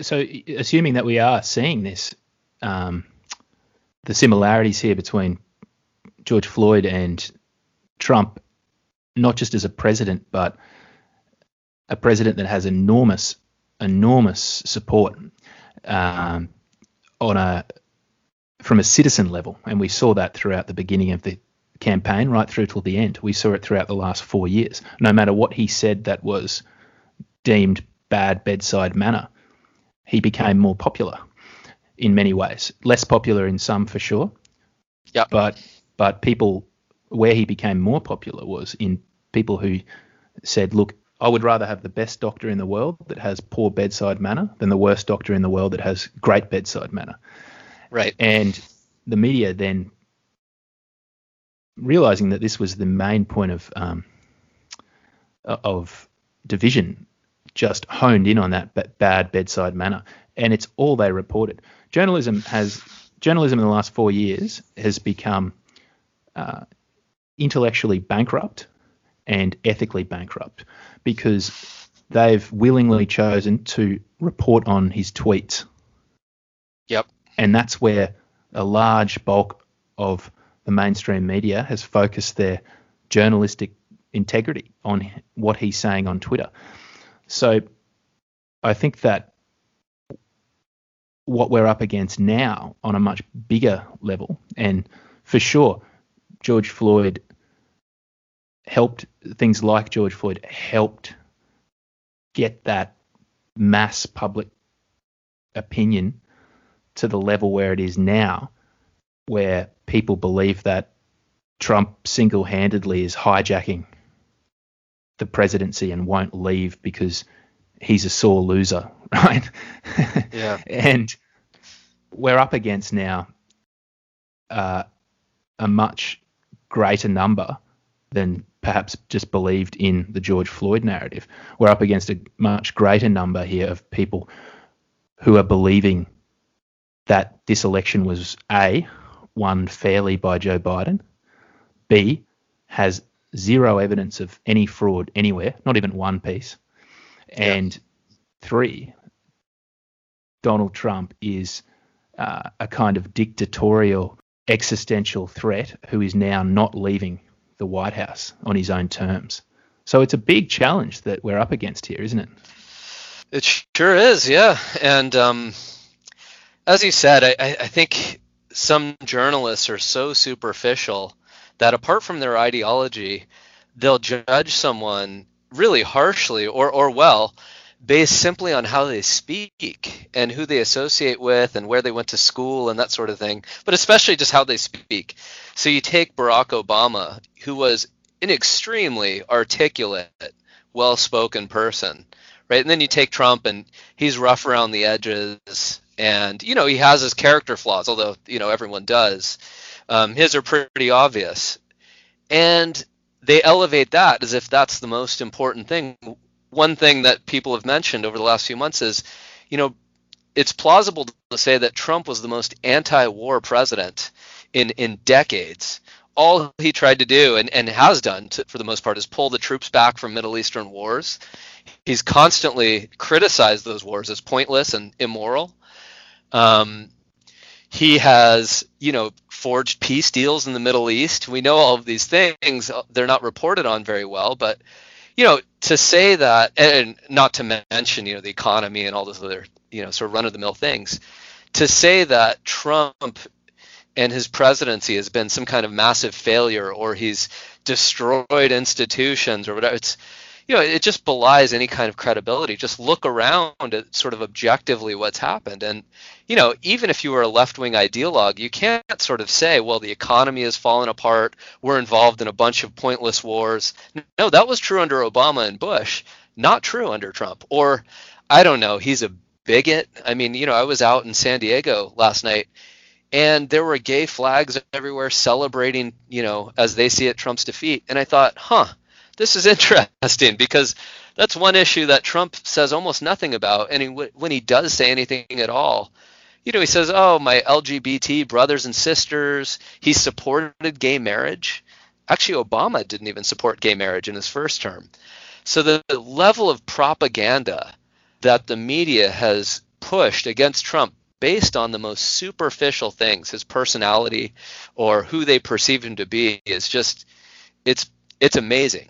so assuming that we are seeing this, um, the similarities here between George Floyd and Trump, not just as a president, but a president that has enormous, enormous support um, on a from a citizen level, and we saw that throughout the beginning of the campaign, right through till the end. We saw it throughout the last four years. No matter what he said that was deemed bad bedside manner, he became more popular in many ways. Less popular in some, for sure. Yeah. But but people where he became more popular was in people who said, look, I would rather have the best doctor in the world that has poor bedside manner than the worst doctor in the world that has great bedside manner. Right. And the media then realizing that this was the main point of um, of division, just honed in on that b- bad bedside manner, and it's all they reported. Journalism has journalism in the last four years has become uh, intellectually bankrupt and ethically bankrupt because they've willingly chosen to report on his tweets. Yep. And that's where a large bulk of the mainstream media has focused their journalistic integrity on what he's saying on Twitter. So I think that what we're up against now on a much bigger level, and for sure, George Floyd helped things like George Floyd helped get that mass public opinion to the level where it is now, where people believe that Trump single handedly is hijacking the presidency and won't leave because he's a sore loser, right? Yeah. and we're up against now uh, a much greater number than perhaps just believed in the George Floyd narrative. We're up against a much greater number here of people who are believing that this election was A, won fairly by Joe Biden, B, has zero evidence of any fraud anywhere, not even one piece, and yeah. three, Donald Trump is uh, a kind of dictatorial existential threat who is now not leaving the White House on his own terms. So it's a big challenge that we're up against here, isn't it? It sure is, yeah. And um, as you said, I, I think some journalists are so superficial that apart from their ideology, they'll judge someone really harshly or, or well based simply on how they speak and who they associate with and where they went to school and that sort of thing, but especially just how they speak. So you take Barack Obama, who was an extremely articulate, well spoken person, right? And then you take Trump and he's rough around the edges and, you know, he has his character flaws, although, you know, everyone does. Um, his are pretty obvious. And they elevate that as if that's the most important thing one thing that people have mentioned over the last few months is, you know, it's plausible to say that Trump was the most anti-war president in in decades. All he tried to do and, and has done to, for the most part is pull the troops back from Middle Eastern wars. He's constantly criticized those wars as pointless and immoral. Um, he has, you know, forged peace deals in the Middle East. We know all of these things. They're not reported on very well, but you know, to say that, and not to mention, you know, the economy and all those other, you know, sort of run of the mill things, to say that Trump and his presidency has been some kind of massive failure or he's destroyed institutions or whatever, it's, you know, it just belies any kind of credibility. Just look around at sort of objectively what's happened. And, you know, even if you were a left wing ideologue, you can't sort of say, well, the economy has fallen apart. We're involved in a bunch of pointless wars. No, that was true under Obama and Bush, not true under Trump. Or, I don't know, he's a bigot. I mean, you know, I was out in San Diego last night and there were gay flags everywhere celebrating, you know, as they see it, Trump's defeat. And I thought, huh this is interesting because that's one issue that Trump says almost nothing about. And he, when he does say anything at all, you know, he says, "Oh, my LGBT brothers and sisters." He supported gay marriage. Actually, Obama didn't even support gay marriage in his first term. So the, the level of propaganda that the media has pushed against Trump based on the most superficial things, his personality or who they perceive him to be, is just it's it's amazing.